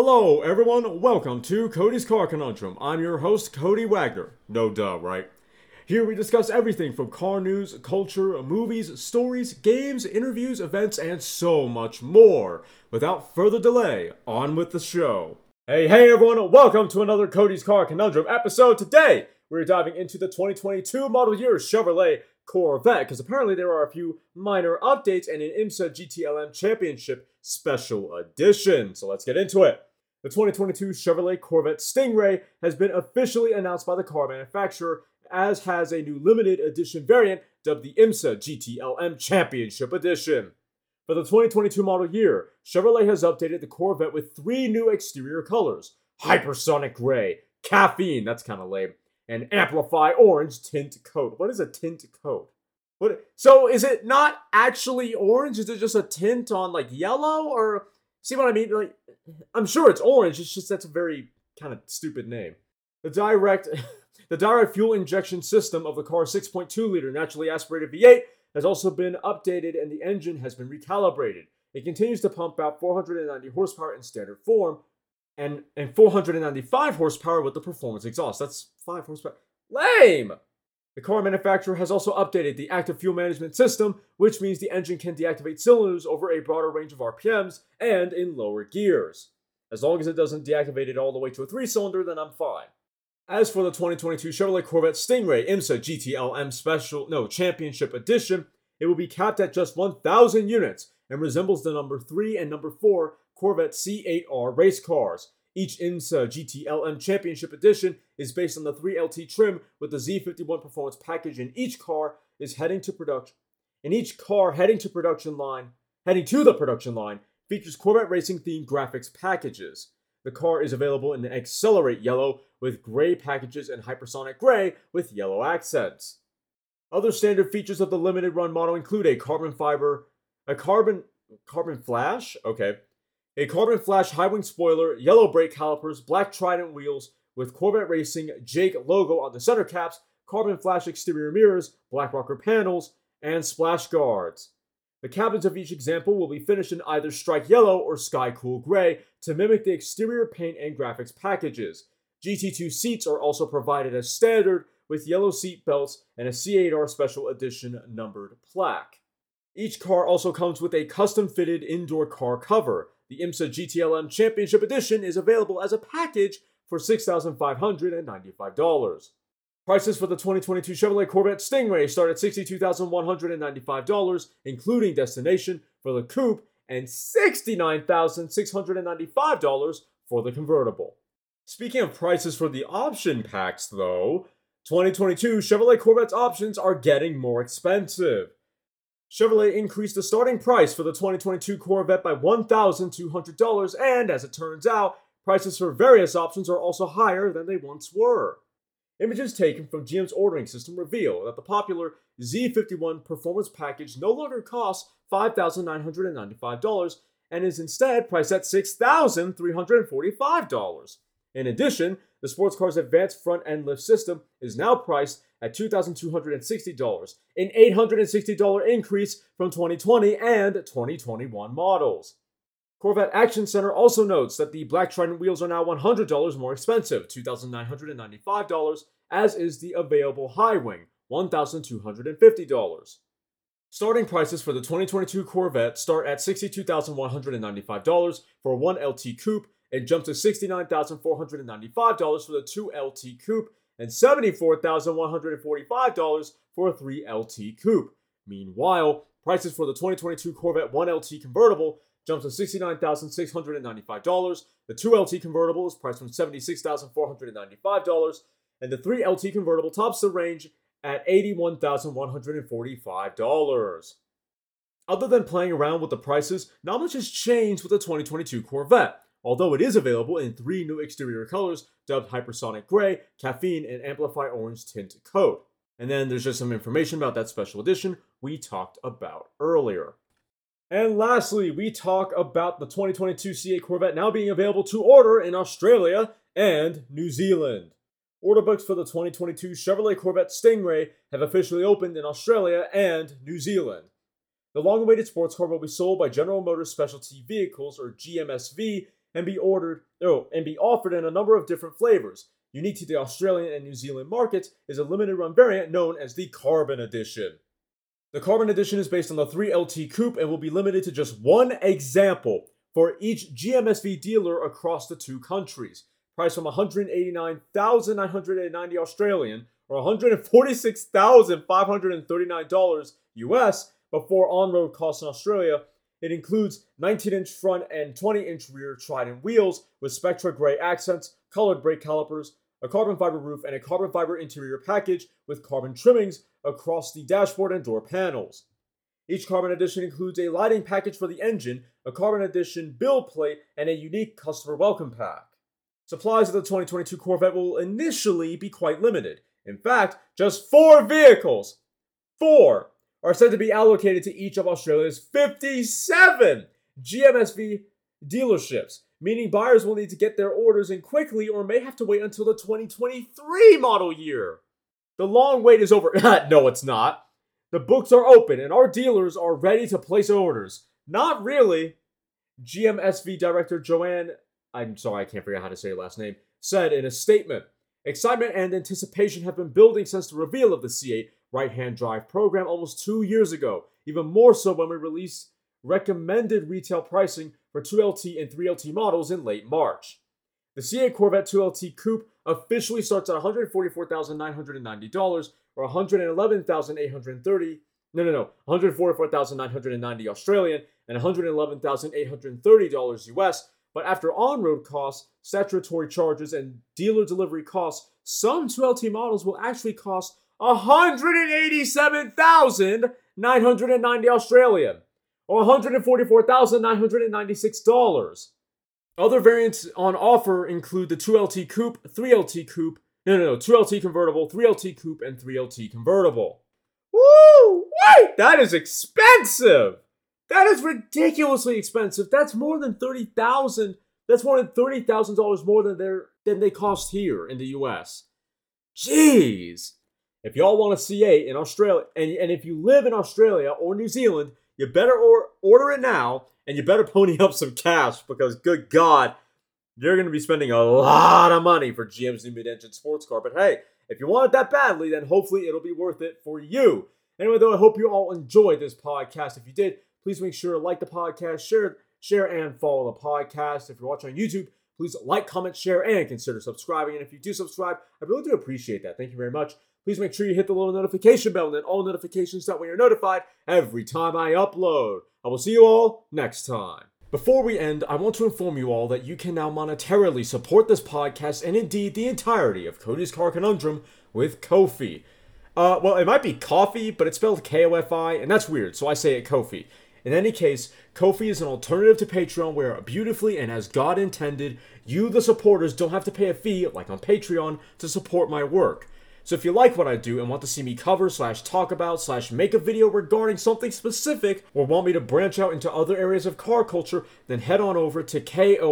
Hello, everyone. Welcome to Cody's Car Conundrum. I'm your host, Cody Wagner. No duh, right? Here we discuss everything from car news, culture, movies, stories, games, interviews, events, and so much more. Without further delay, on with the show. Hey, hey, everyone. Welcome to another Cody's Car Conundrum episode. Today, we're diving into the 2022 model year Chevrolet Corvette because apparently there are a few minor updates and an IMSA GTLM Championship Special Edition. So let's get into it. The 2022 Chevrolet Corvette Stingray has been officially announced by the car manufacturer, as has a new limited edition variant dubbed the IMSA GTLM Championship Edition. For the 2022 model year, Chevrolet has updated the Corvette with three new exterior colors Hypersonic Gray, Caffeine, that's kind of lame, and Amplify Orange tint coat. What is a tint coat? What, so is it not actually orange? Is it just a tint on like yellow or see what I mean? Like I'm sure it's orange. It's just that's a very kind of stupid name. The direct the direct fuel injection system of the car's 6.2 liter naturally aspirated V8 has also been updated and the engine has been recalibrated. It continues to pump out 490 horsepower in standard form and, and 495 horsepower with the performance exhaust. That's 5 horsepower. Lame! The car manufacturer has also updated the active fuel management system, which means the engine can deactivate cylinders over a broader range of RPMs and in lower gears. As long as it doesn't deactivate it all the way to a 3 cylinder, then I'm fine. As for the 2022 Chevrolet Corvette Stingray IMSA GTLM Special, no, Championship Edition, it will be capped at just 1,000 units and resembles the number 3 and number 4 Corvette C8R race cars. Each IMSA GTLM Championship Edition is based on the 3LT trim with the Z51 performance package and each car is heading to production. And each car heading to production line, heading to the production line, features Corvette racing themed graphics packages. The car is available in Accelerate Yellow with gray packages and Hypersonic Gray with yellow accents. Other standard features of the limited run model include a carbon fiber, a carbon carbon flash, okay, a carbon flash high wing spoiler, yellow brake calipers, black Trident wheels with Corvette Racing Jake logo on the center caps, carbon flash exterior mirrors, black rocker panels, and splash guards. The cabins of each example will be finished in either strike yellow or sky cool gray to mimic the exterior paint and graphics packages. GT2 seats are also provided as standard with yellow seat belts and a C8R Special Edition numbered plaque. Each car also comes with a custom fitted indoor car cover. The IMSA GTLM Championship Edition is available as a package for $6,595. Prices for the 2022 Chevrolet Corvette Stingray start at $62,195, including destination for the coupe, and $69,695 for the convertible. Speaking of prices for the option packs, though, 2022 Chevrolet Corvette's options are getting more expensive. Chevrolet increased the starting price for the 2022 Corvette by $1,200, and as it turns out, prices for various options are also higher than they once were. Images taken from GM's ordering system reveal that the popular Z51 performance package no longer costs $5,995 and is instead priced at $6,345. In addition, the sports car's advanced front end lift system is now priced at $2,260, an $860 increase from 2020 and 2021 models. Corvette Action Center also notes that the Black Trident wheels are now $100 more expensive, $2,995, as is the available High Wing, $1,250. Starting prices for the 2022 Corvette start at $62,195 for a one LT Coupe and jump to $69,495 for the 2LT Coupe and $74,145 for a 3LT Coupe. Meanwhile, prices for the 2022 Corvette 1LT convertible jumps to $69,695. The 2LT convertible is priced from $76,495, and the 3LT convertible tops the range at $81,145. Other than playing around with the prices, not much has changed with the 2022 Corvette, although it is available in three new exterior colors dubbed Hypersonic Gray, Caffeine, and Amplify Orange tint coat. And then there's just some information about that special edition we talked about earlier. And lastly, we talk about the 2022 C8 Corvette now being available to order in Australia and New Zealand. Order books for the 2022 Chevrolet Corvette Stingray have officially opened in Australia and New Zealand. The long awaited sports car will be sold by General Motors Specialty Vehicles, or GMSV, and be ordered oh, and be offered in a number of different flavors. Unique to the Australian and New Zealand markets is a limited run variant known as the Carbon Edition. The Carbon Edition is based on the 3LT Coupe and will be limited to just one example for each GMSV dealer across the two countries. Priced from 189,990 Australian or $146,539 US before on-road costs in Australia. It includes 19-inch front and 20-inch rear Trident wheels with Spectra gray accents, colored brake calipers, a carbon fiber roof, and a carbon fiber interior package with carbon trimmings across the dashboard and door panels. Each Carbon Edition includes a lighting package for the engine, a Carbon Edition build plate, and a unique customer welcome pack. Supplies of the 2022 Corvette will initially be quite limited. In fact, just four vehicles, four, are said to be allocated to each of Australia's 57 GMSV dealerships, meaning buyers will need to get their orders in quickly or may have to wait until the 2023 model year. The long wait is over. no, it's not. The books are open and our dealers are ready to place orders. Not really. GMSV Director Joanne, I'm sorry, I can't figure out how to say last name, said in a statement Excitement and anticipation have been building since the reveal of the C8 right hand drive program almost two years ago, even more so when we released recommended retail pricing for 2LT and 3LT models in late March. The C8 Corvette 2LT Coupe officially starts at $144,990 or 111,830. No, no, no, 144,990 Australian and $111,830 US. But after on-road costs, statutory charges, and dealer delivery costs, some 2LT models will actually cost 187,990 Australian or $144,996. Other variants on offer include the 2LT Coupe, 3LT Coupe, no, no, no, 2LT convertible, 3LT Coupe, and 3LT convertible. Woo! Wait, that is expensive! That is ridiculously expensive. That's more than 30000 That's more than $30,000 more than, they than they cost here in the US. Jeez! If y'all want a C8 in Australia, and, and if you live in Australia or New Zealand, you better or, order it now, and you better pony up some cash because, good God, you're going to be spending a lot of money for GM's new mid-engine sports car. But hey, if you want it that badly, then hopefully it'll be worth it for you. Anyway, though, I hope you all enjoyed this podcast. If you did, please make sure to like the podcast, share, share, and follow the podcast. If you're watching on YouTube, please like, comment, share, and consider subscribing. And if you do subscribe, I really do appreciate that. Thank you very much please make sure you hit the little notification bell and then all notifications that way you're notified every time I upload. I will see you all next time. Before we end, I want to inform you all that you can now monetarily support this podcast and indeed the entirety of Cody's Car Conundrum with Ko-fi. Uh, well, it might be coffee, but it's spelled K-O-F-I, and that's weird, so I say it Ko-fi. In any case, Ko-fi is an alternative to Patreon where, beautifully and as God intended, you, the supporters, don't have to pay a fee, like on Patreon, to support my work. So if you like what I do and want to see me cover slash talk about slash make a video regarding something specific or want me to branch out into other areas of car culture, then head on over to ko-fi.com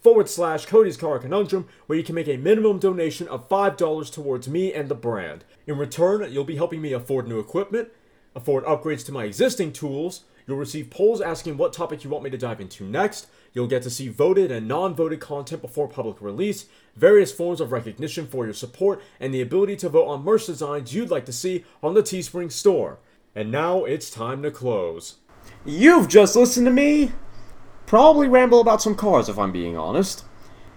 forward slash Cody's Car Conundrum where you can make a minimum donation of $5 towards me and the brand. In return, you'll be helping me afford new equipment, afford upgrades to my existing tools, you'll receive polls asking what topic you want me to dive into next, You'll get to see voted and non voted content before public release, various forms of recognition for your support, and the ability to vote on merch designs you'd like to see on the Teespring store. And now it's time to close. You've just listened to me probably ramble about some cars if I'm being honest.